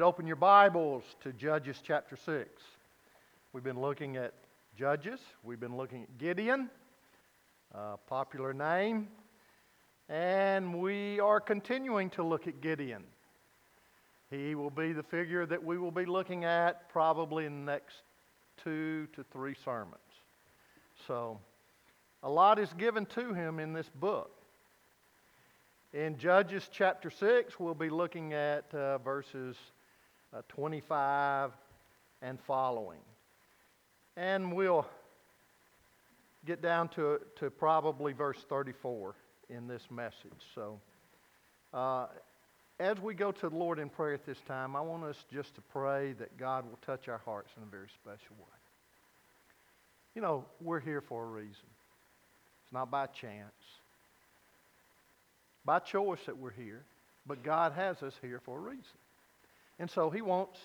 Open your Bibles to Judges chapter 6. We've been looking at Judges, we've been looking at Gideon, a popular name, and we are continuing to look at Gideon. He will be the figure that we will be looking at probably in the next two to three sermons. So, a lot is given to him in this book. In Judges chapter 6, we'll be looking at uh, verses uh, 25 and following. And we'll get down to, to probably verse 34 in this message. So, uh, as we go to the Lord in prayer at this time, I want us just to pray that God will touch our hearts in a very special way. You know, we're here for a reason, it's not by chance by choice that we're here, but God has us here for a reason. And so He wants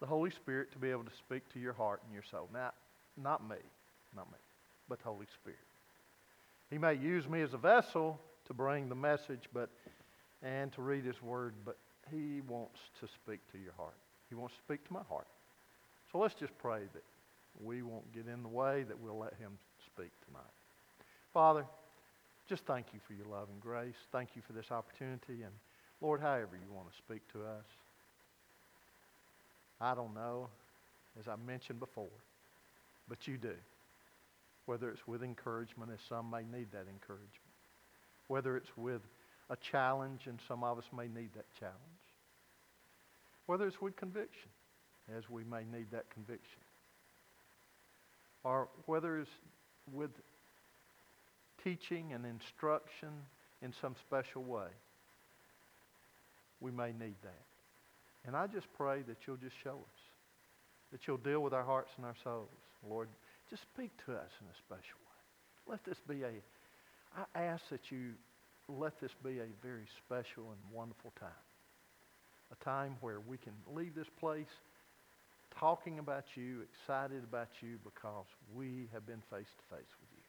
the Holy Spirit to be able to speak to your heart and your soul. Now, not me, not me, but the Holy Spirit. He may use me as a vessel to bring the message, but and to read His Word, but He wants to speak to your heart. He wants to speak to my heart. So let's just pray that we won't get in the way, that we'll let Him speak tonight. Father, just thank you for your love and grace. Thank you for this opportunity. And Lord, however you want to speak to us, I don't know, as I mentioned before, but you do. Whether it's with encouragement, as some may need that encouragement, whether it's with a challenge, and some of us may need that challenge, whether it's with conviction, as we may need that conviction, or whether it's with teaching and instruction in some special way, we may need that. And I just pray that you'll just show us, that you'll deal with our hearts and our souls. Lord, just speak to us in a special way. Let this be a, I ask that you let this be a very special and wonderful time. A time where we can leave this place talking about you, excited about you because we have been face to face with you.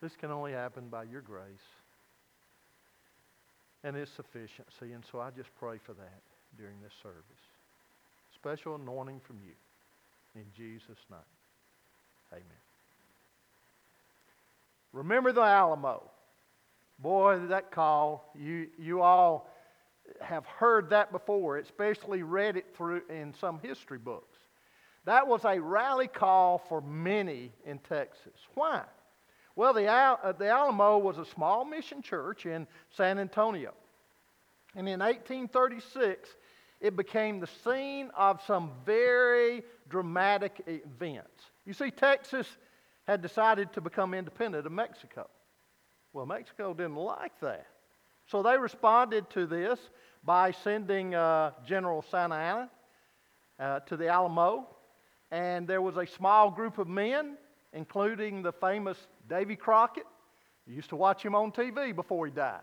This can only happen by your grace and its sufficiency. And so I just pray for that during this service. Special anointing from you. In Jesus' name. Amen. Remember the Alamo. Boy, that call, you, you all have heard that before, especially read it through in some history books. That was a rally call for many in Texas. Why? Well, the, Al- uh, the Alamo was a small mission church in San Antonio. And in 1836, it became the scene of some very dramatic events. You see, Texas had decided to become independent of Mexico. Well, Mexico didn't like that. So they responded to this by sending uh, General Santa Anna uh, to the Alamo. And there was a small group of men, including the famous Davy Crockett. You used to watch him on TV before he died.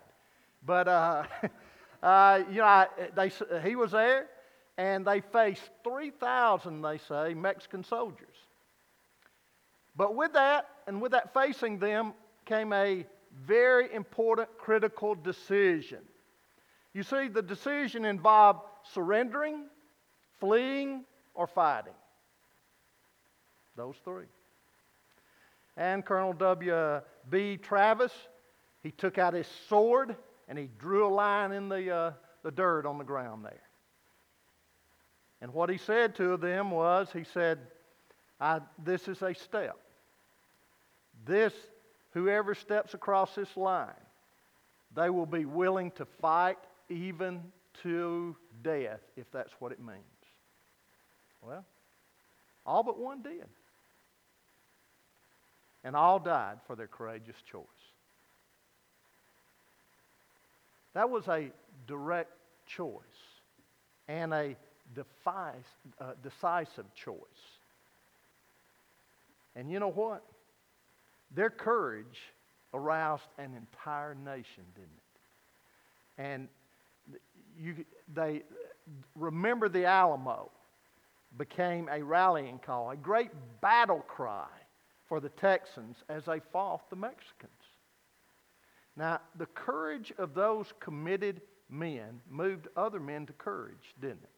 But, uh, uh, you know, I, they, he was there, and they faced 3,000, they say, Mexican soldiers. But with that, and with that facing them, came a very important, critical decision. You see, the decision involved surrendering, fleeing, or fighting. Those three and Colonel W.B. Travis, he took out his sword and he drew a line in the, uh, the dirt on the ground there. And what he said to them was, he said, This is a step. This, whoever steps across this line, they will be willing to fight even to death if that's what it means. Well, all but one did and all died for their courageous choice. That was a direct choice and a uh, decisive choice. And you know what? Their courage aroused an entire nation, didn't it? And you, they remember the Alamo became a rallying call, a great battle cry for the Texans as they fought the Mexicans. Now, the courage of those committed men moved other men to courage, didn't it?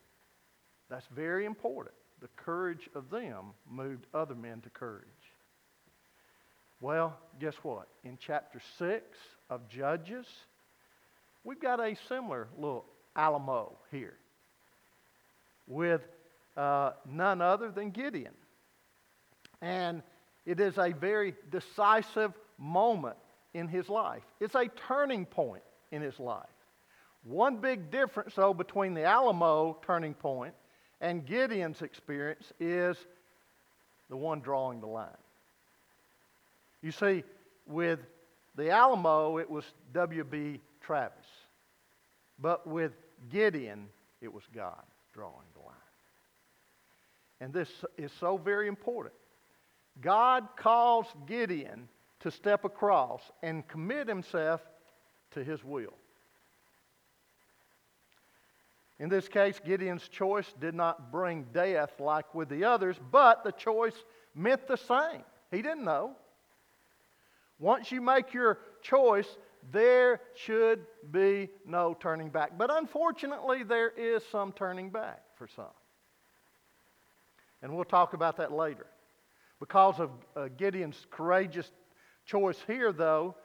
That's very important. The courage of them moved other men to courage. Well, guess what? In chapter 6 of Judges, we've got a similar little Alamo here with uh, none other than Gideon. And it is a very decisive moment in his life. It's a turning point in his life. One big difference, though, between the Alamo turning point and Gideon's experience is the one drawing the line. You see, with the Alamo, it was W.B. Travis. But with Gideon, it was God drawing the line. And this is so very important. God calls Gideon to step across and commit himself to his will. In this case, Gideon's choice did not bring death like with the others, but the choice meant the same. He didn't know. Once you make your choice, there should be no turning back. But unfortunately, there is some turning back for some. And we'll talk about that later. Because of uh, Gideon's courageous choice here, though,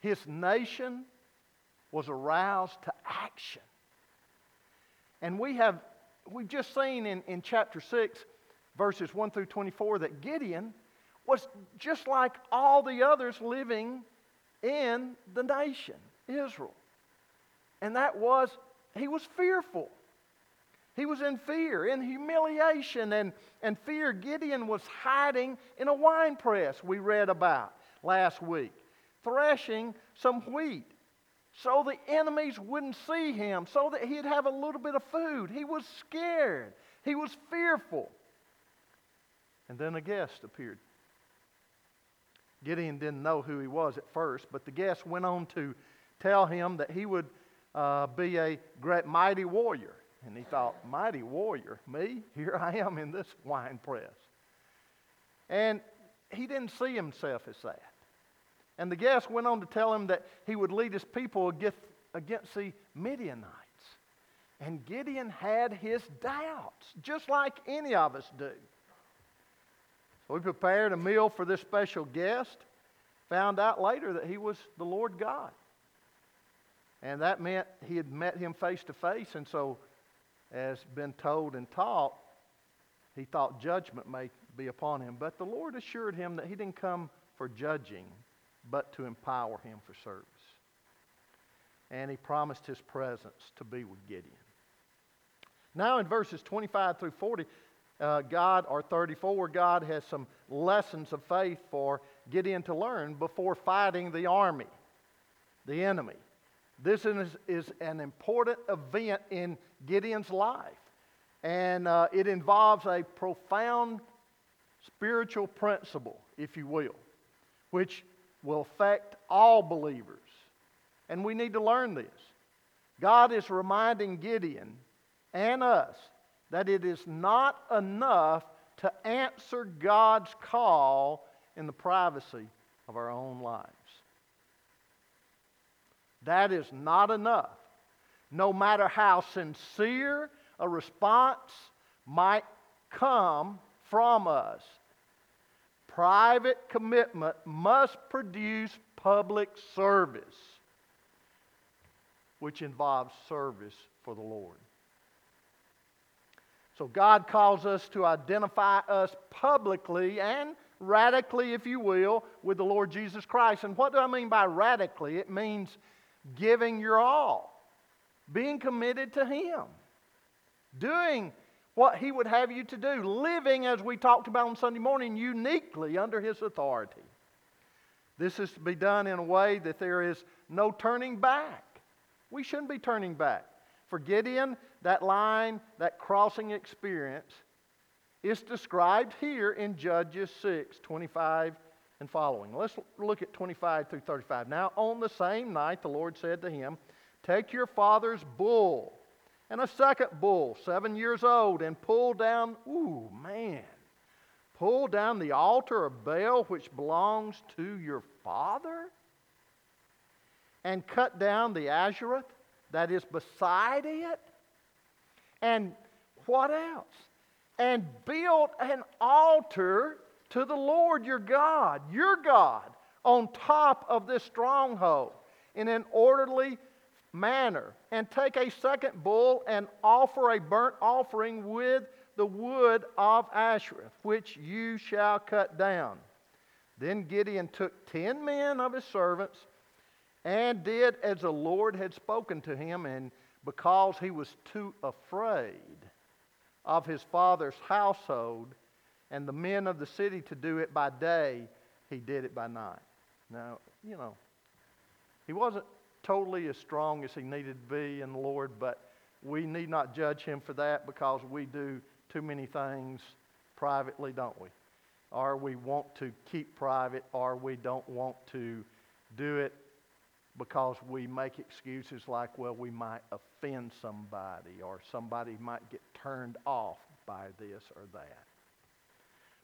his nation was aroused to action. And we have, we've just seen in, in chapter 6, verses 1 through 24, that Gideon was just like all the others living in the nation, Israel. And that was, he was fearful. He was in fear, in humiliation and, and fear. Gideon was hiding in a wine press, we read about last week, threshing some wheat so the enemies wouldn't see him, so that he'd have a little bit of food. He was scared, he was fearful. And then a guest appeared. Gideon didn't know who he was at first, but the guest went on to tell him that he would uh, be a great, mighty warrior. And he thought, Mighty warrior? Me? Here I am in this wine press. And he didn't see himself as that. And the guest went on to tell him that he would lead his people against, the Midianites. And Gideon had his doubts, just like any of us do. So we prepared a meal for this special guest. Found out later that he was the Lord God. And that meant he had met him face to face. And so, as been told and taught, he thought judgment may be upon him. But the Lord assured him that he didn't come for judging, but to empower him for service. And he promised his presence to be with Gideon. Now, in verses 25 through 40, uh, God, or 34, God has some lessons of faith for Gideon to learn before fighting the army, the enemy. This is, is an important event in Gideon's life. And uh, it involves a profound spiritual principle, if you will, which will affect all believers. And we need to learn this. God is reminding Gideon and us that it is not enough to answer God's call in the privacy of our own lives. That is not enough. No matter how sincere a response might come from us, private commitment must produce public service, which involves service for the Lord. So God calls us to identify us publicly and radically, if you will, with the Lord Jesus Christ. And what do I mean by radically? It means giving your all, being committed to Him, doing what He would have you to do, living, as we talked about on Sunday morning, uniquely under His authority. This is to be done in a way that there is no turning back. We shouldn't be turning back. For Gideon, that line, that crossing experience, is described here in Judges 6 25 and following. Let's look at 25 through 35. Now, on the same night, the Lord said to him, Take your father's bull and a second bull, seven years old, and pull down, ooh, man, pull down the altar of Baal which belongs to your father, and cut down the Asherah that is beside it. And what else? And build an altar to the Lord your God, your God, on top of this stronghold in an orderly manner. And take a second bull and offer a burnt offering with the wood of Asherah, which you shall cut down. Then Gideon took ten men of his servants and did as the Lord had spoken to him, and because he was too afraid of his father's household and the men of the city to do it by day, he did it by night. Now, you know, he wasn't totally as strong as he needed to be in the Lord, but we need not judge him for that because we do too many things privately, don't we? Or we want to keep private, or we don't want to do it because we make excuses like, well, we might offend somebody, or somebody might get turned off by this or that.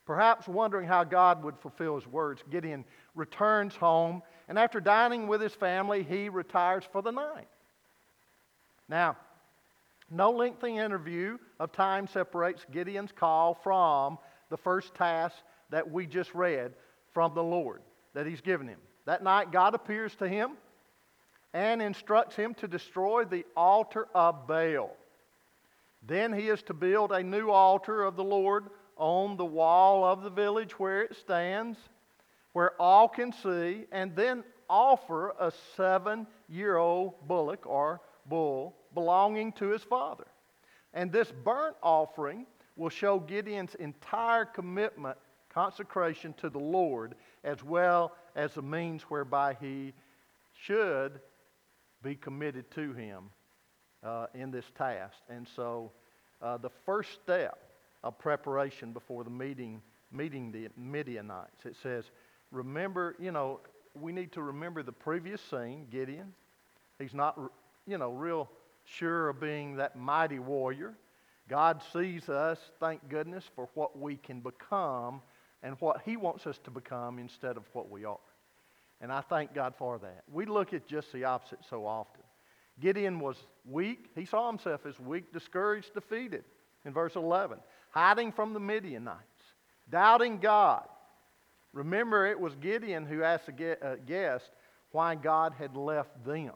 Perhaps wondering how God would fulfill his words, Gideon returns home, and after dining with his family, he retires for the night. Now, no lengthy interview of time separates Gideon's call from the first task that we just read from the Lord that he's given him. That night, God appears to him and instructs him to destroy the altar of Baal. Then he is to build a new altar of the Lord on the wall of the village where it stands, where all can see, and then offer a seven year old bullock or bull belonging to his father. And this burnt offering will show Gideon's entire commitment, consecration to the Lord, as well as the means whereby he should be committed to him uh, in this task. And so uh, the first step of preparation before the meeting, meeting the Midianites, it says, remember, you know, we need to remember the previous scene, Gideon. He's not, you know, real sure of being that mighty warrior. God sees us, thank goodness, for what we can become and what He wants us to become instead of what we are. And I thank God for that. We look at just the opposite so often. Gideon was weak. He saw himself as weak, discouraged, defeated in verse 11, hiding from the Midianites, doubting God. Remember, it was Gideon who asked a guest why God had left them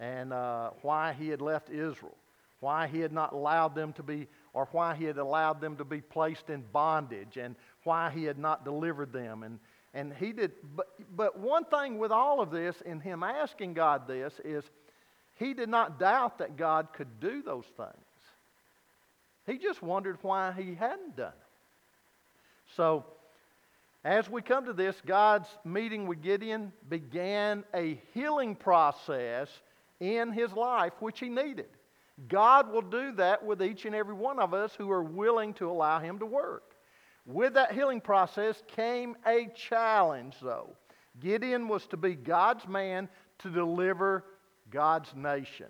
and uh, why he had left Israel, why he had not allowed them to be, or why he had allowed them to be placed in bondage, and why he had not delivered them. And, and he did, but, but one thing with all of this, in him asking God this, is he did not doubt that God could do those things. He just wondered why he hadn't done it. So, as we come to this, God's meeting with Gideon began a healing process in his life, which he needed. God will do that with each and every one of us who are willing to allow him to work. With that healing process came a challenge, though. Gideon was to be God's man to deliver God's nation.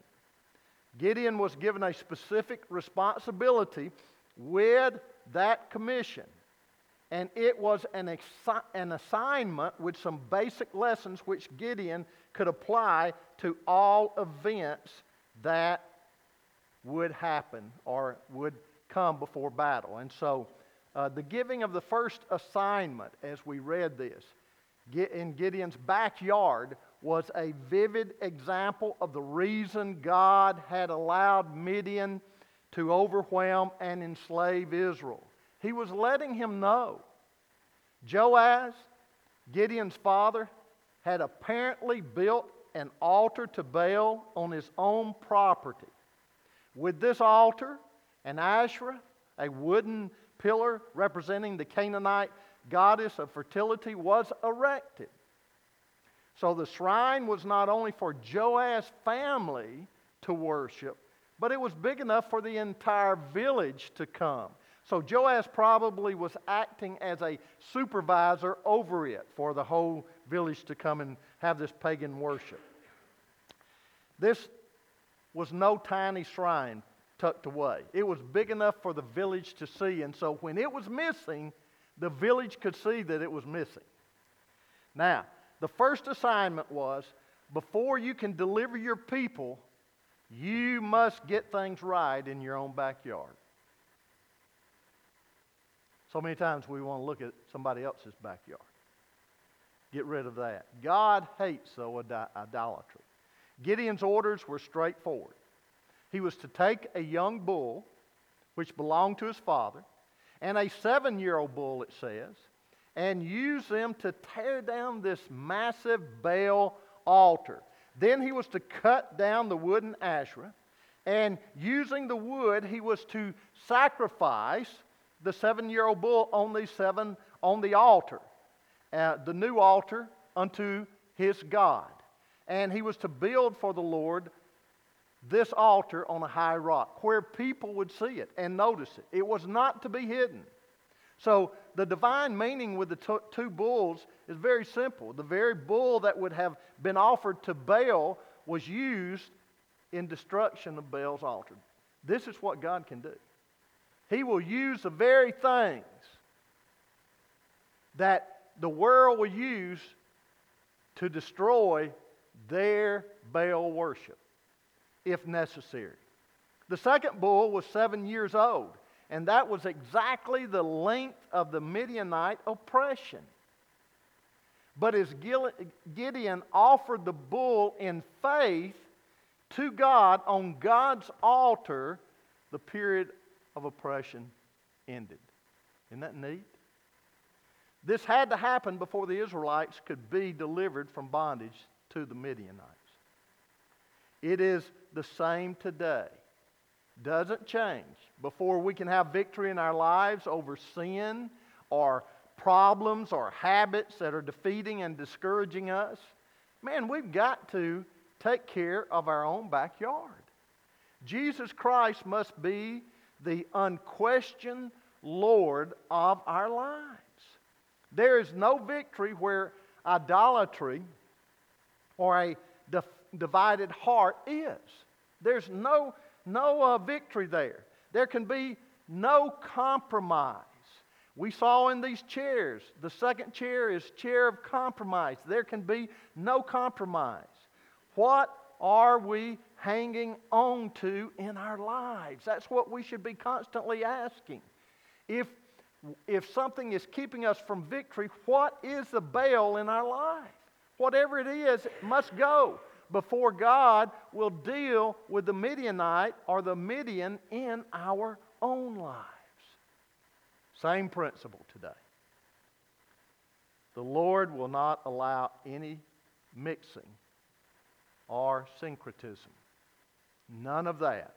Gideon was given a specific responsibility with that commission. And it was an, assi- an assignment with some basic lessons which Gideon could apply to all events that would happen or would come before battle. And so, uh, the giving of the first assignment, as we read this, in Gideon's backyard, was a vivid example of the reason God had allowed Midian to overwhelm and enslave Israel. He was letting him know. Joash, Gideon's father, had apparently built an altar to Baal on his own property. With this altar, an Asherah, a wooden pillar representing the Canaanite goddess of fertility, was erected. So the shrine was not only for Joash's family to worship, but it was big enough for the entire village to come. So Joash probably was acting as a supervisor over it for the whole village to come and have this pagan worship. This was no tiny shrine tucked away. It was big enough for the village to see, and so when it was missing, the village could see that it was missing. Now, the first assignment was before you can deliver your people, You must get things right in your own backyard. So many times we want to look at somebody else's backyard. Get rid of that. God hates, though, idolatry. Gideon's orders were straightforward. He was to take a young bull, which belonged to his father, and a seven year old bull, it says, and use them to tear down this massive Baal altar. Then he was to cut down the wooden Asherah, and using the wood, he was to sacrifice the seven year old bull on the, seven, on the altar, uh, the new altar unto his God. And he was to build for the Lord this altar on a high rock where people would see it and notice it. It was not to be hidden. So, the divine meaning with the two bulls is very simple. The very bull that would have been offered to Baal was used in destruction of Baal's altar. This is what God can do. He will use the very things that the world will use to destroy their Baal worship, if necessary. The second bull was seven years old, and that was exactly the length of the Midianite oppression. But as Gideon offered the bull in faith to God on God's altar, the period of oppression ended. Isn't that neat? This had to happen before the Israelites could be delivered from bondage to the Midianites. It is the same today. Doesn't change. Before we can have victory in our lives over sin or problems or habits that are defeating and discouraging us, man, we've got to take care of our own backyard. Jesus Christ must be the unquestioned Lord of our lives. There is no victory where idolatry or a divided heart is. There's no, no uh, victory there. There can be no compromise. We saw in these chairs, the second chair is chair of compromise. There can be no compromise. What are we hanging on to in our lives? That's what we should be constantly asking. If, if something is keeping us from victory, what is the Baal in our life? Whatever it is, it must go before God will deal with the Midianite or the Midian in our own lives. Same principle today. The Lord will not allow any mixing or syncretism. None of that.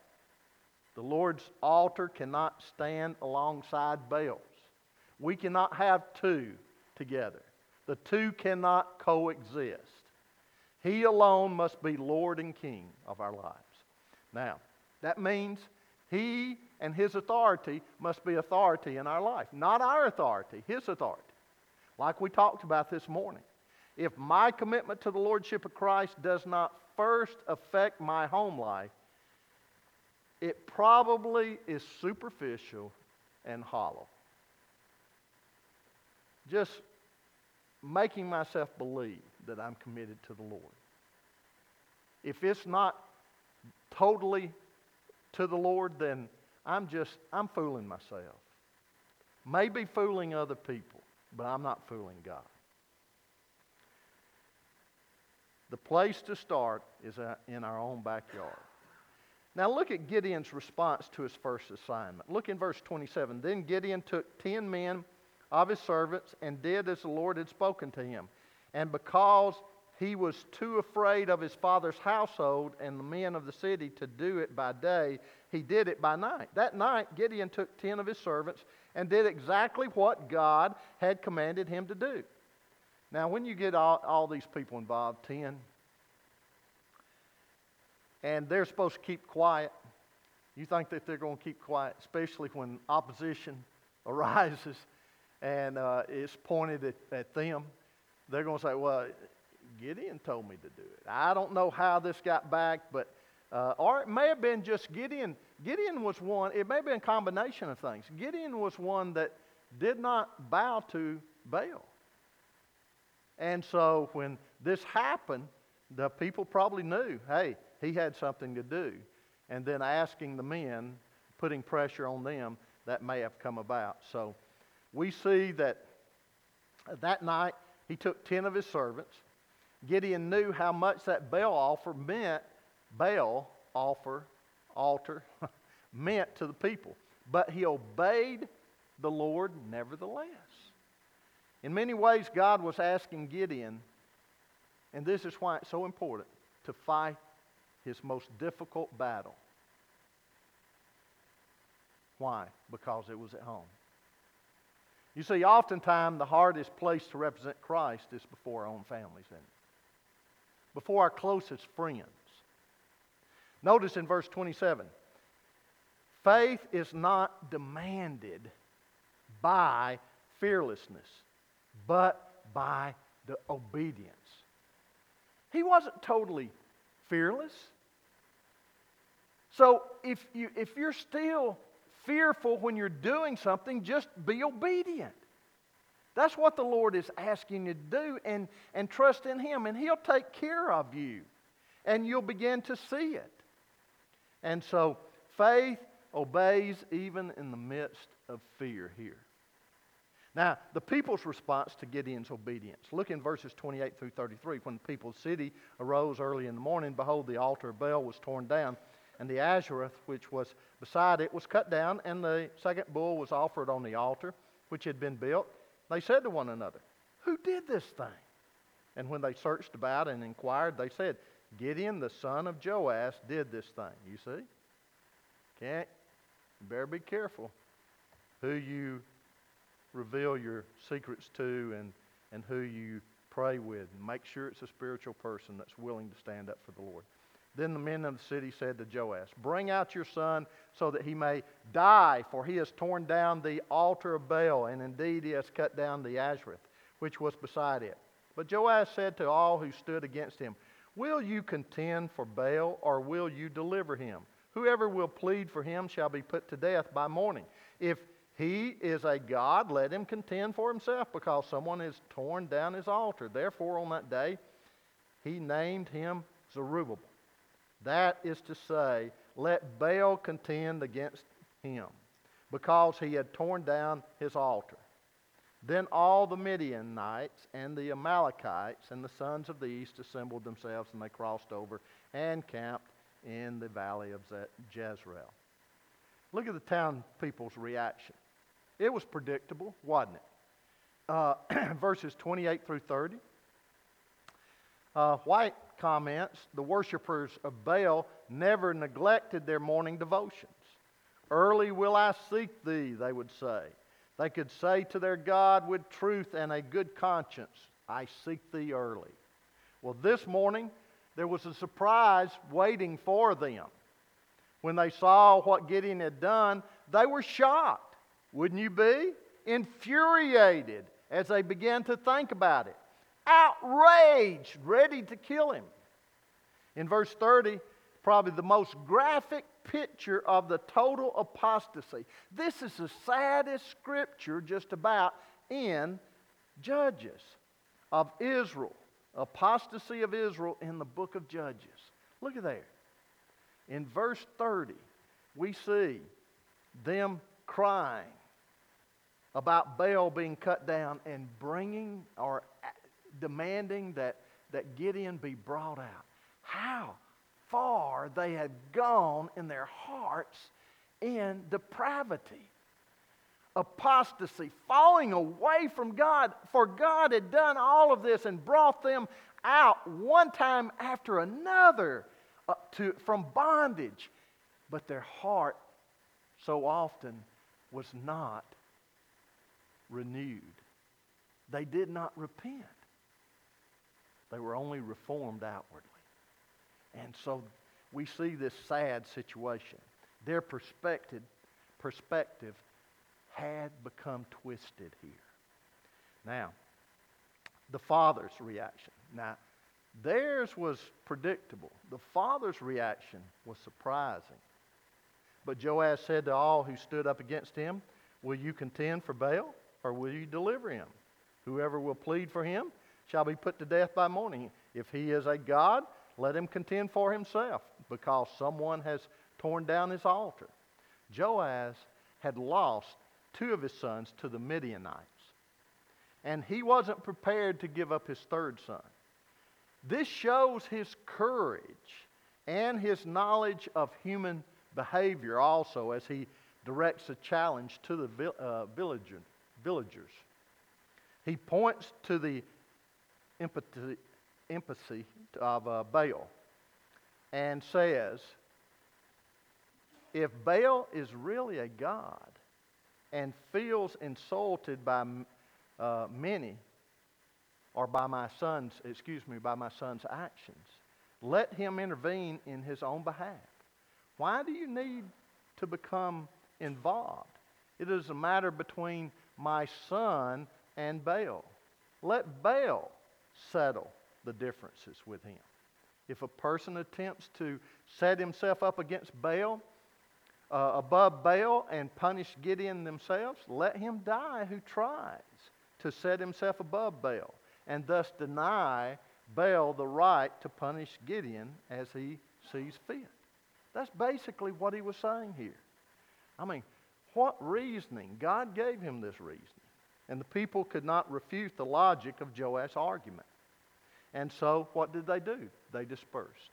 The Lord's altar cannot stand alongside Baal's. We cannot have two together. The two cannot coexist. He alone must be Lord and King of our lives. Now, that means He and His authority must be authority in our life, not our authority, His authority. Like we talked about this morning. If my commitment to the Lordship of Christ does not first affect my home life, it probably is superficial and hollow. Just making myself believe that I'm committed to the Lord. If it's not totally to the Lord, then I'm just, I'm fooling myself. Maybe fooling other people, but I'm not fooling God. The place to start is uh, in our own backyard. Now look at Gideon's response to his first assignment. Look in verse 27. Then Gideon took ten men of his servants and did as the Lord had spoken to him. And because he was too afraid of his father's household and the men of the city to do it by day, he did it by night. That night, Gideon took ten of his servants and did exactly what God had commanded him to do. Now, when you get all, all these people involved, ten, and they're supposed to keep quiet. You think that they're going to keep quiet, especially when opposition arises and uh, it's pointed at, at them. They're going to say, well, Gideon told me to do it. I don't know how this got back, but, uh, or it may have been just Gideon. Gideon was one, it may have been a combination of things. Gideon was one that did not bow to Baal. And so when this happened, the people probably knew, hey, he had something to do. And then asking the men, putting pressure on them, that may have come about. So we see that that night he took 10 of his servants. Gideon knew how much that Baal offer meant, Baal offer, altar, meant to the people. But he obeyed the Lord nevertheless. In many ways, God was asking Gideon, and this is why it's so important, to fight his most difficult battle. Why? Because it was at home. You see, oftentimes the hardest place to represent Christ is before our own families, it? Before our closest friends. Notice in verse 27 faith is not demanded by fearlessness, but by the obedience. He wasn't totally fearless. So if, you, if you're still fearful when you're doing something, just be obedient. That's what the Lord is asking you to do and, and trust in Him, and He'll take care of you, and you'll begin to see it. And so faith obeys even in the midst of fear here. Now, the people's response to Gideon's obedience. Look in verses 28 through 33. When the people's city arose early in the morning, behold, the altar of Baal was torn down, and the Asherah, which was beside it, was cut down, and the second bull was offered on the altar, which had been built. They said to one another, Who did this thing? And when they searched about and inquired, they said, Gideon, the son of Joash, did this thing. You see? Can't, you better be careful who you reveal your secrets to and, and who you pray with. Make sure it's a spiritual person that's willing to stand up for the Lord. Then the men of the city said to Joash, Bring out your son so that he may die, for he has torn down the altar of Baal, and indeed he has cut down the Asherah, which was beside it. But Joash said to all who stood against him, Will you contend for Baal, or will you deliver him? Whoever will plead for him shall be put to death by morning. If he is a God, let him contend for himself, because someone has torn down his altar. Therefore, on that day, he named him Jerubbaal that is to say, let Baal contend against him, because he had torn down his altar. Then all the Midianites and the Amalekites and the sons of the east assembled themselves, and they crossed over and camped in the valley of Jezreel. Look at the town people's reaction. It was predictable, wasn't it? Uh, verses 28 through 30. Uh, White comments, the worshippers of Baal never neglected their morning devotions. Early will I seek thee, they would say. They could say to their God with truth and a good conscience, I seek thee early. Well, this morning, there was a surprise waiting for them. When they saw what Gideon had done, they were shocked. Wouldn't you be? Infuriated as they began to think about it outraged, ready to kill him. In verse 30, probably the most graphic picture of the total apostasy. This is the saddest scripture just about in Judges of Israel. Apostasy of Israel in the book of Judges. Look at there. In verse 30, we see them crying about Baal being cut down and bringing or demanding that, that Gideon be brought out. How far they had gone in their hearts in depravity, apostasy, falling away from God. For God had done all of this and brought them out one time after another uh, to, from bondage. But their heart so often was not renewed. They did not repent. They were only reformed outwardly. And so we see this sad situation. Their perspective, perspective had become twisted here. Now, the father's reaction. Now, theirs was predictable. The father's reaction was surprising. But Joash said to all who stood up against him, Will you contend for Baal, or will you deliver him? Whoever will plead for him shall be put to death by morning. If he is a God, let him contend for himself because someone has torn down his altar. Joash had lost two of his sons to the Midianites, and he wasn't prepared to give up his third son. This shows his courage and his knowledge of human behavior also as he directs a challenge to the uh, villager, villagers. He points to the empathy, of uh, Baal and says, if Baal is really a god and feels insulted by uh, many, or by my son's, excuse me, by my son's actions, let him intervene in his own behalf. Why do you need to become involved? It is a matter between my son and Baal. Let Baal settle the differences with him. If a person attempts to set himself up against Baal, uh, above Baal, and punish Gideon themselves, let him die who tries to set himself above Baal, and thus deny Baal the right to punish Gideon as he sees fit. That's basically what he was saying here. I mean, what reasoning? God gave him this reasoning. And the people could not refute the logic of Joash's argument. And so, what did they do? They dispersed.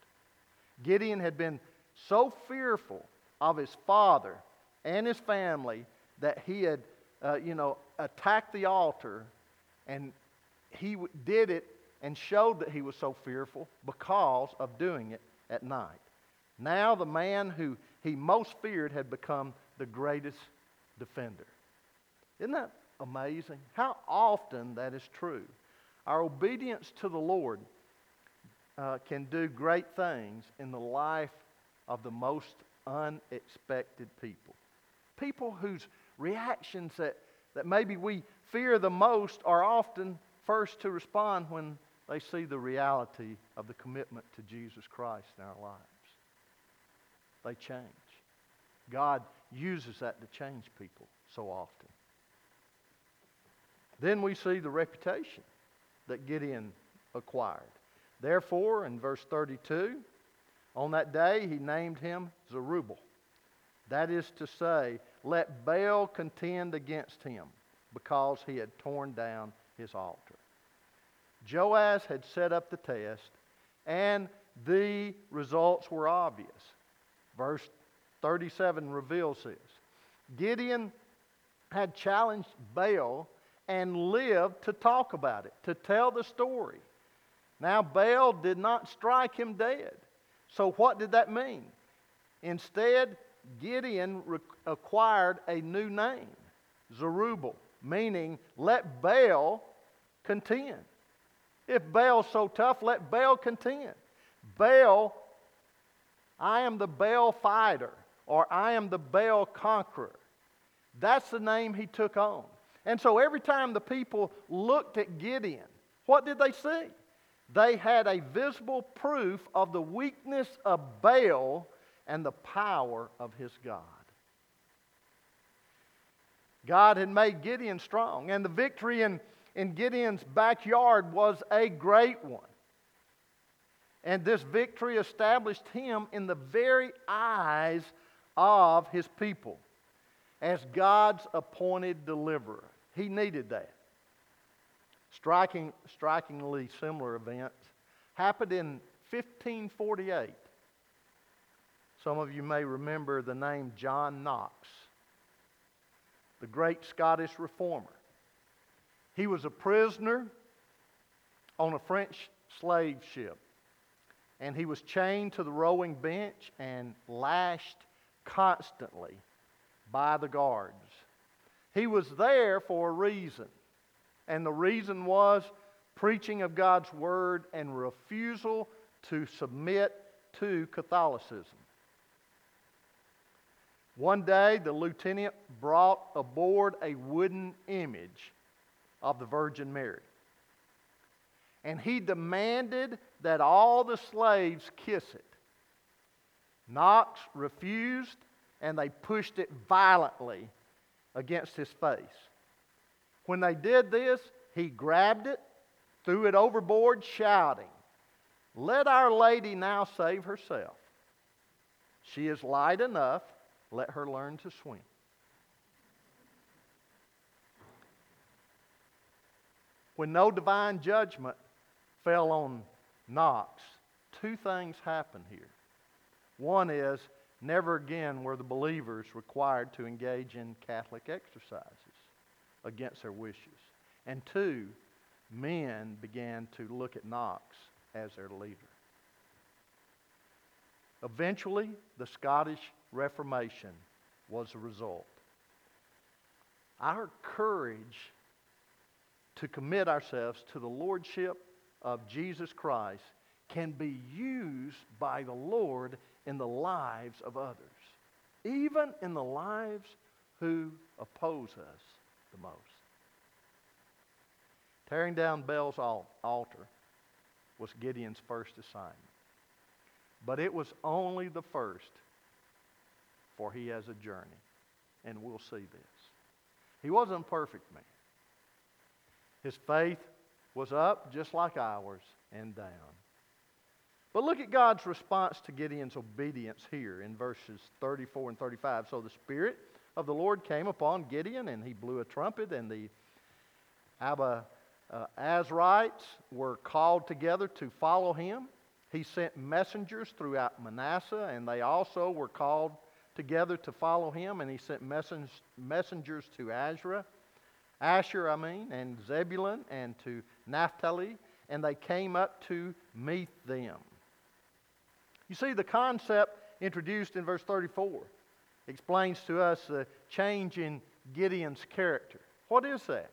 Gideon had been so fearful of his father and his family that he had, uh, you know, attacked the altar and he did it and showed that he was so fearful because of doing it at night. Now, the man who he most feared had become the greatest defender. Isn't that amazing? How often that is true. Our obedience to the Lord uh, can do great things in the life of the most unexpected people. People whose reactions that, that maybe we fear the most are often first to respond when they see the reality of the commitment to Jesus Christ in our lives. They change. God uses that to change people so often. Then we see the reputation that Gideon acquired. Therefore, in verse 32, on that day he named him Jerubbaal. That is to say, let Baal contend against him because he had torn down his altar. Joash had set up the test, and the results were obvious. Verse 37 reveals this. Gideon had challenged Baal and lived to talk about it, to tell the story. Now, Baal did not strike him dead. So, what did that mean? Instead, Gideon re- acquired a new name, Jerubbaal, meaning let Baal contend. If Baal's so tough, let Baal contend. Baal, I am the Baal fighter, or I am the Baal conqueror. That's the name he took on. And so every time the people looked at Gideon, what did they see? They had a visible proof of the weakness of Baal and the power of his God. God had made Gideon strong, and the victory in, in Gideon's backyard was a great one. And this victory established him in the very eyes of his people as God's appointed deliverer. He needed that. Striking, strikingly similar events happened in 1548. Some of you may remember the name John Knox, the great Scottish reformer. He was a prisoner on a French slave ship, and he was chained to the rowing bench and lashed constantly by the guards. He was there for a reason. And the reason was preaching of God's word and refusal to submit to Catholicism. One day, the lieutenant brought aboard a wooden image of the Virgin Mary. And he demanded that all the slaves kiss it. Knox refused, and they pushed it violently against his face. When they did this, he grabbed it, threw it overboard, shouting, Let Our Lady now save herself. She is light enough. Let her learn to swim. When no divine judgment fell on Knox, two things happened here. One is, never again were the believers required to engage in Catholic exercises against their wishes. And two, men began to look at Knox as their leader. Eventually, the Scottish Reformation was the result. Our courage to commit ourselves to the Lordship of Jesus Christ can be used by the Lord in the lives of others, even in the lives who oppose us the most. Tearing down Baal's altar was Gideon's first assignment. But it was only the first, for he has a journey. And we'll see this. He wasn't a perfect man. His faith was up just like ours and down. But look at God's response to Gideon's obedience here in verses 34 and 35. So the Spirit of the Lord came upon Gideon, and he blew a trumpet, and the Abba uh, Azrites were called together to follow him. He sent messengers throughout Manasseh, and they also were called together to follow him, and he sent messengers to Asherah, Asher, I mean, and Zebulun, and to Naphtali, and they came up to meet them. You see, the concept introduced in verse 34 explains to us the change in Gideon's character. What is that?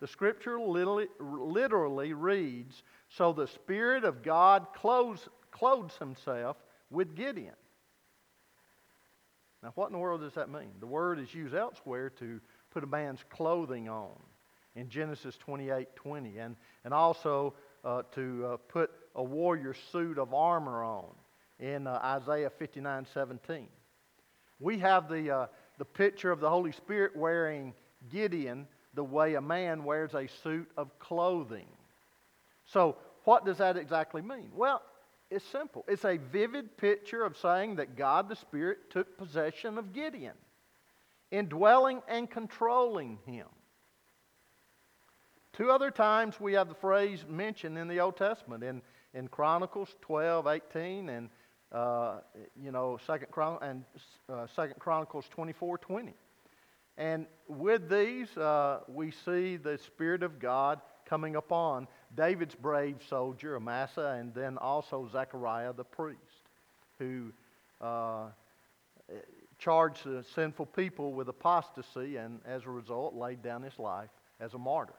The scripture literally, literally reads So the Spirit of God clothes, clothes himself with Gideon. Now, what in the world does that mean? The word is used elsewhere to put a man's clothing on in Genesis 28 20, and, and also uh, to uh, put a warrior suit of armor on in uh, Isaiah 59 17. We have the, uh, the picture of the Holy Spirit wearing Gideon the way a man wears a suit of clothing. So, what does that exactly mean? Well, it's simple. It's a vivid picture of saying that God the Spirit took possession of Gideon, indwelling and controlling him. Two other times we have the phrase mentioned in the Old Testament in, in Chronicles 12, 18, and uh, you know, Second Chron- and uh, Second Chronicles 24, 20. And with these, uh, we see the Spirit of God coming upon David's brave soldier, Amasa, and then also Zechariah the priest, who uh, charged the sinful people with apostasy and as a result laid down his life as a martyr.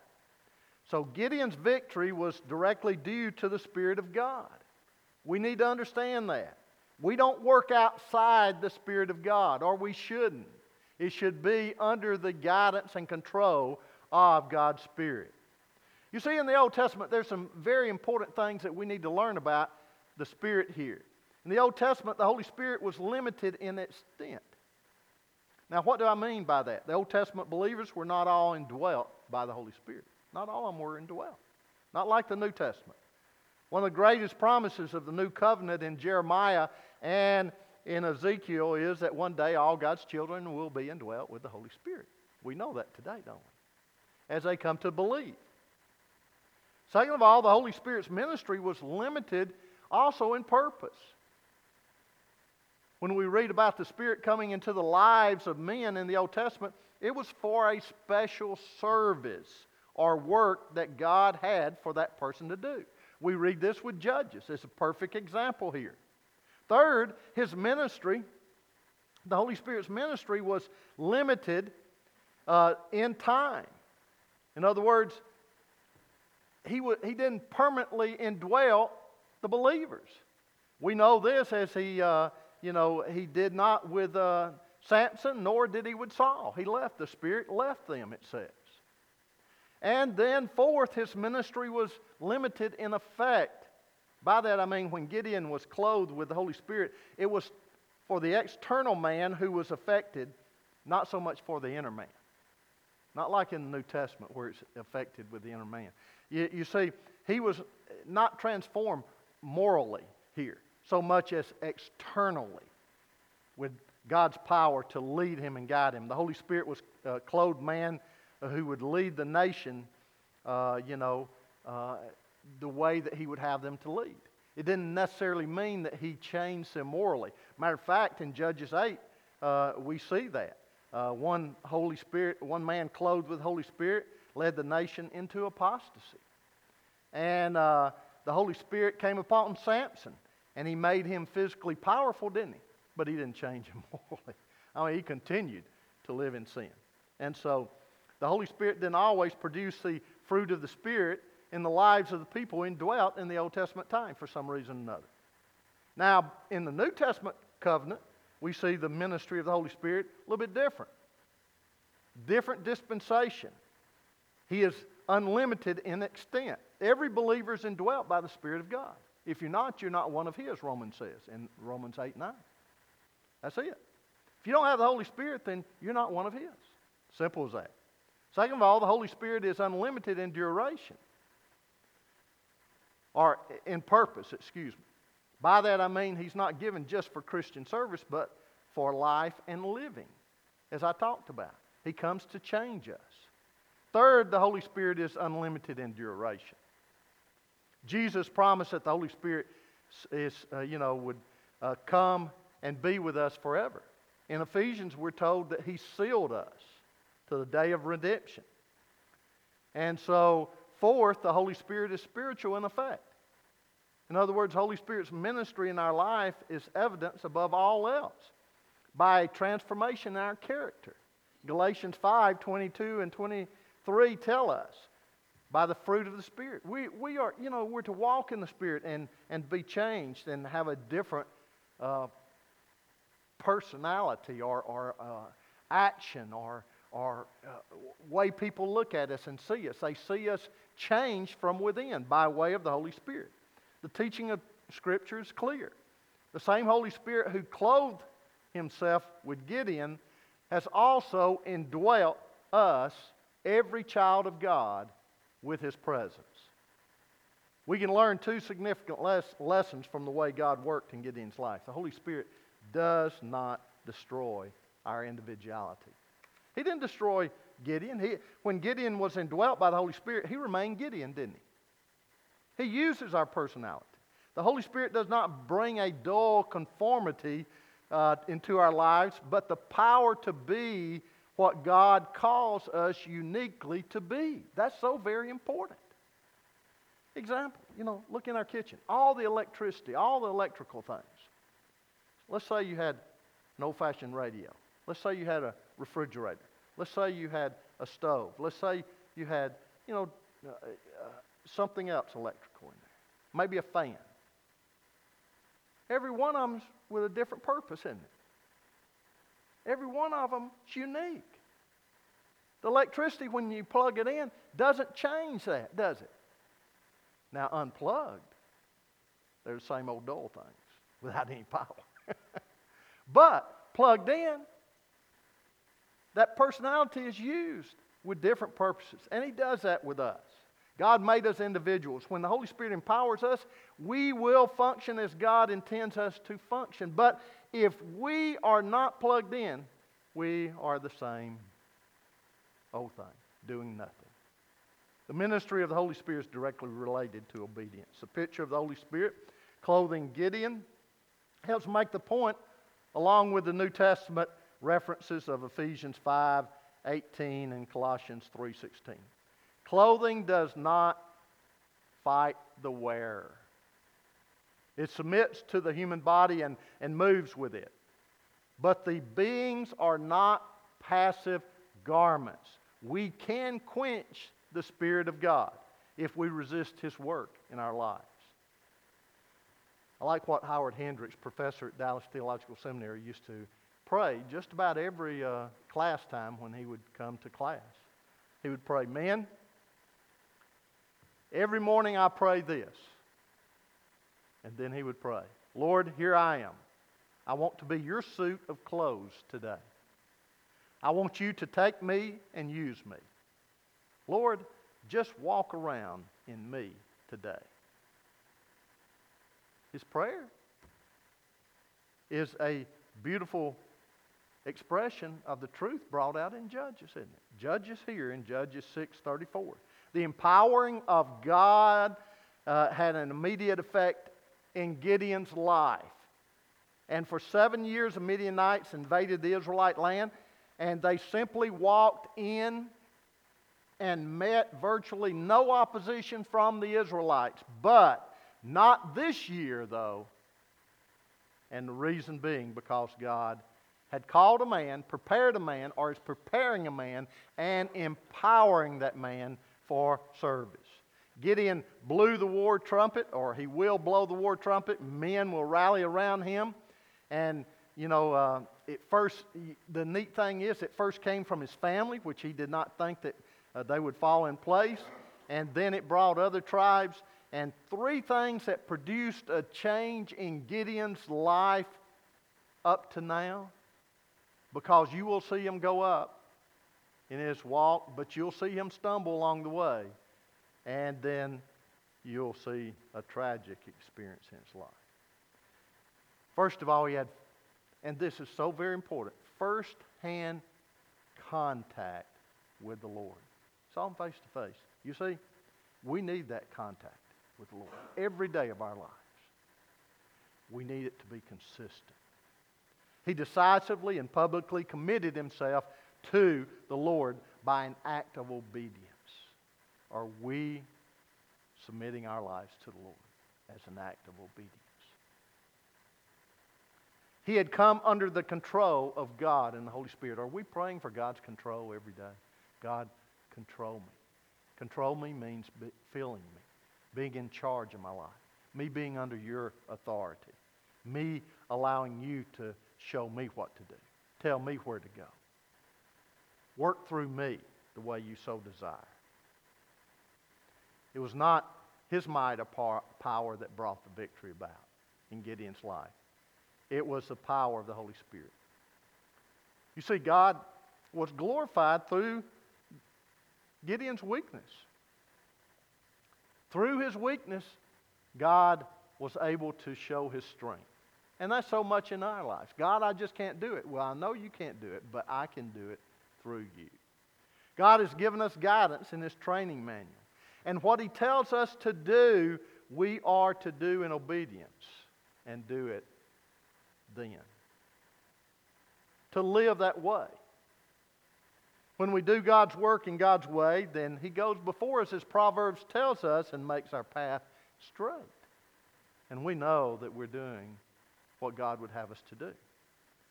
So Gideon's victory was directly due to the Spirit of God. We need to understand that. We don't work outside the Spirit of God, or we shouldn't. It should be under the guidance and control of God's Spirit. You see, in the Old Testament, there's some very important things that we need to learn about the Spirit here. In the Old Testament, the Holy Spirit was limited in extent. Now, what do I mean by that? The Old Testament believers were not all indwelt by the Holy Spirit. Not all of them were indwelt. Not like the New Testament. One of the greatest promises of the new covenant in Jeremiah and in Ezekiel is that one day all God's children will be indwelt with the Holy Spirit. We know that today, don't we? As they come to believe. Second of all, the Holy Spirit's ministry was limited also in purpose. When we read about the Spirit coming into the lives of men in the Old Testament, it was for a special service or work that God had for that person to do. We read this with Judges. It's a perfect example here. Third, his ministry, the Holy Spirit's ministry, was limited uh, in time. In other words, he, w- he didn't permanently indwell the believers. We know this as he, uh, you know, he did not with uh, Samson, nor did he with Saul. He left, the Spirit left them, it says. And then, fourth, his ministry was limited in effect. By that I mean when Gideon was clothed with the Holy Spirit, it was for the external man who was affected, not so much for the inner man. Not like in the New Testament where it's affected with the inner man. You, you see, he was not transformed morally here, so much as externally with God's power to lead him and guide him. The Holy Spirit was a clothed man who would lead the nation, uh, you know, uh, the way that he would have them to lead. It didn't necessarily mean that he changed them morally. Matter of fact, in Judges 8, uh, we see that. Uh, one Holy Spirit, one man clothed with Holy Spirit led the nation into apostasy. And uh, the Holy Spirit came upon Samson, and he made him physically powerful, didn't he? But he didn't change him morally. I mean, he continued to live in sin. And so the Holy Spirit didn't always produce the fruit of the Spirit in the lives of the people indwelt in the Old Testament time for some reason or another. Now, in the New Testament covenant, we see the ministry of the Holy Spirit a little bit different. Different dispensation. He is unlimited in extent. Every believer is indwelt by the Spirit of God. If you're not, you're not one of His, Romans says in Romans 8 9. That's it. If you don't have the Holy Spirit, then you're not one of His. Simple as that. Second of all, the Holy Spirit is unlimited in duration or in purpose, excuse me. By that I mean he's not given just for Christian service, but for life and living, as I talked about. He comes to change us. Third, the Holy Spirit is unlimited in duration. Jesus promised that the Holy Spirit is, uh, you know, would uh, come and be with us forever. In Ephesians, we're told that He sealed us to the day of redemption. And so, fourth, the Holy Spirit is spiritual in effect. In other words, Holy Spirit's ministry in our life is evidence above all else by transformation in our character. Galatians 5 22 and 23 tell us by the fruit of the Spirit. We, we are, you know, we're to walk in the Spirit and, and be changed and have a different uh, personality or, or uh, action or, or uh, way people look at us and see us. They see us changed from within by way of the Holy Spirit. The teaching of Scripture is clear. The same Holy Spirit who clothed himself with Gideon has also indwelt us, every child of God, with his presence. We can learn two significant les- lessons from the way God worked in Gideon's life. The Holy Spirit does not destroy our individuality. He didn't destroy Gideon. He, when Gideon was indwelt by the Holy Spirit, he remained Gideon, didn't he? He uses our personality. The Holy Spirit does not bring a dull conformity uh, into our lives, but the power to be what God calls us uniquely to be. That's so very important. Example, you know, look in our kitchen. All the electricity, all the electrical things. Let's say you had an old fashioned radio. Let's say you had a refrigerator. Let's say you had a stove. Let's say you had, you know, uh, uh, something else electrical in there. Maybe a fan. Every one of them's with a different purpose, isn't it? Every one of them is unique. The electricity, when you plug it in, doesn't change that, does it? Now, unplugged, they're the same old dull things without any power. but plugged in, that personality is used with different purposes. And He does that with us. God made us individuals. When the Holy Spirit empowers us, we will function as God intends us to function. But if we are not plugged in, we are the same old thing, doing nothing. The ministry of the Holy Spirit is directly related to obedience. The picture of the Holy Spirit clothing Gideon helps make the point, along with the New Testament references of Ephesians 5 18 and Colossians 3 16. Clothing does not fight the wearer. It submits to the human body and, and moves with it. But the beings are not passive garments. We can quench the Spirit of God if we resist His work in our lives. I like what Howard Hendricks, professor at Dallas Theological Seminary, used to pray just about every uh, class time when he would come to class. He would pray, Men, every morning I pray this. And then he would pray, Lord, here I am. I want to be your suit of clothes today. I want you to take me and use me. Lord, just walk around in me today. his prayer, is a beautiful expression of the truth brought out in Judges, isn't it? Judges here in Judges 6:34. The empowering of God uh, had an immediate effect in Gideon's life. And for seven years, the Midianites invaded the Israelite land, and they simply walked in and met virtually no opposition from the Israelites. But not this year, though. And the reason being because God had called a man, prepared a man, or is preparing a man, and empowering that man for service. Gideon blew the war trumpet, or he will blow the war trumpet. Men will rally around him. And, you know, uh, it first, the neat thing is, it first came from his family, which he did not think that uh, they would fall in place. And then it brought other tribes. And three things that produced a change in Gideon's life up to now because you will see him go up in his walk, but you'll see him stumble along the way. And then you'll see a tragic experience in his life. First of all, he had, and this is so very important, first hand contact with the Lord. Saw him face to face. You see, we need that contact with the Lord every day of our lives. We need it to be consistent. He decisively and publicly committed himself to the Lord by an act of obedience. Are we submitting our lives to the Lord as an act of obedience? He had come under the control of God and the Holy Spirit. Are we praying for God's control every day? God, control me. Control me means filling me, being in charge of my life, me being under your authority, me allowing you to show me what to do, tell me where to go. Work through me the way you so desire. It was not his might or power that brought the victory about in Gideon's life. It was the power of the Holy Spirit. You see, God was glorified through Gideon's weakness. Through his weakness, God was able to show his strength. And that's so much in our lives. God, I just can't do it. Well, I know you can't do it, but I can do it through you. God has given us guidance in His training manual. And what He tells us to do, we are to do in obedience and do it then. To live that way. When we do God's work in God's way, then He goes before us, as Proverbs tells us, and makes our path straight. And we know that we're doing what God would have us to do.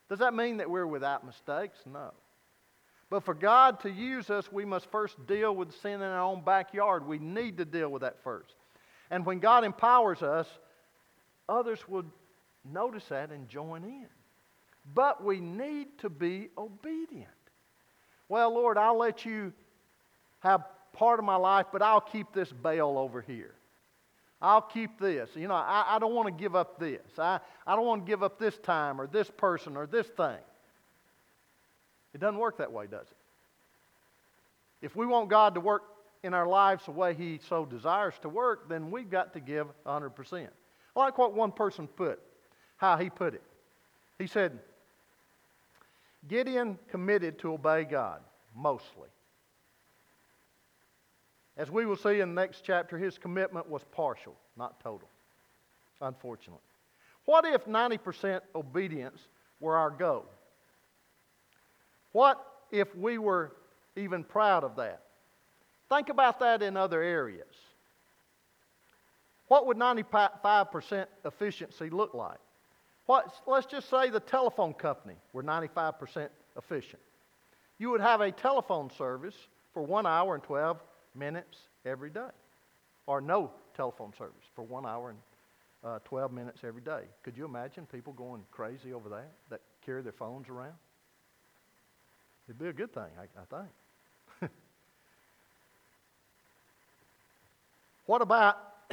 Does that mean that we're without mistakes? No. But for God to use us, we must first deal with sin in our own backyard. We need to deal with that first. And when God empowers us, others will notice that and join in. But we need to be obedient. Well, Lord, I'll let you have part of my life, but I'll keep this Baal over here. I'll keep this. You know, I, I don't want to give up this. I, I don't want to give up this time or this person or this thing. It doesn't work that way, does it? If we want God to work in our lives the way He so desires to work, then we've got to give 100%. I like what one person put, how he put it. He said, Gideon committed to obey God, mostly. As we will see in the next chapter, his commitment was partial, not total, unfortunately. What if 90% obedience were our goal? What if we were even proud of that? Think about that in other areas. What would 95% efficiency look like? What, let's just say the telephone company were 95% efficient. You would have a telephone service for one hour and 12 minutes every day, or no telephone service for one hour and uh, 12 minutes every day. Could you imagine people going crazy over that, that carry their phones around? It'd be a good thing, I, I think. what about,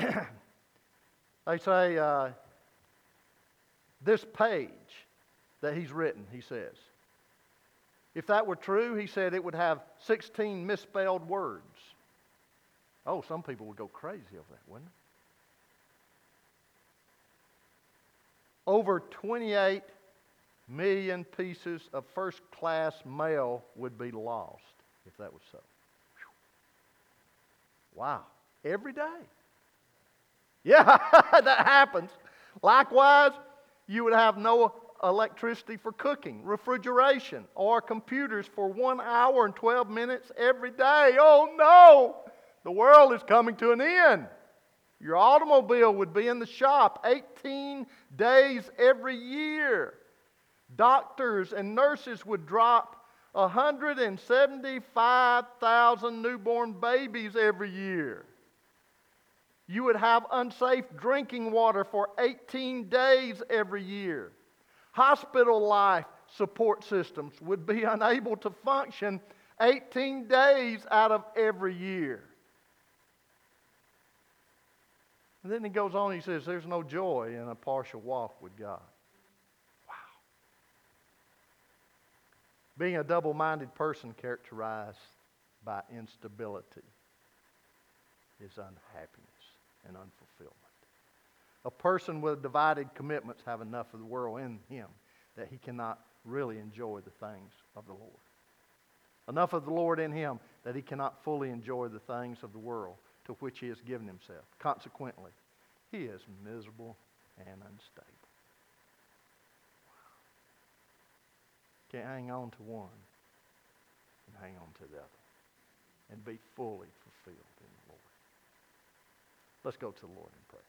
they say, uh, this page that he's written, he says. If that were true, he said it would have 16 misspelled words. Oh, some people would go crazy over that, wouldn't they? over 28 million pieces of first class mail would be lost if that was so. Wow. Every day. Yeah, that happens. Likewise, you would have no electricity for cooking, refrigeration, or computers for one hour and 12 minutes every day. Oh no! The world is coming to an end. Your automobile would be in the shop 18 days every year. Doctors and nurses would drop 175,000 newborn babies every year. You would have unsafe drinking water for 18 days every year. Hospital life support systems would be unable to function 18 days out of every year. And then he goes on, he says, There's no joy in a partial walk with God. Wow. Being a double minded person characterized by instability is unhappiness and unfulfillment. A person with divided commitments have enough of the world in him that he cannot really enjoy the things of the Lord. Enough of the Lord in him that he cannot fully enjoy the things of the world to which he has given himself. Consequently, he is miserable and unstable. Can't hang on to one and hang on to the other and be fully fulfilled in the Lord. Let's go to the Lord in prayer.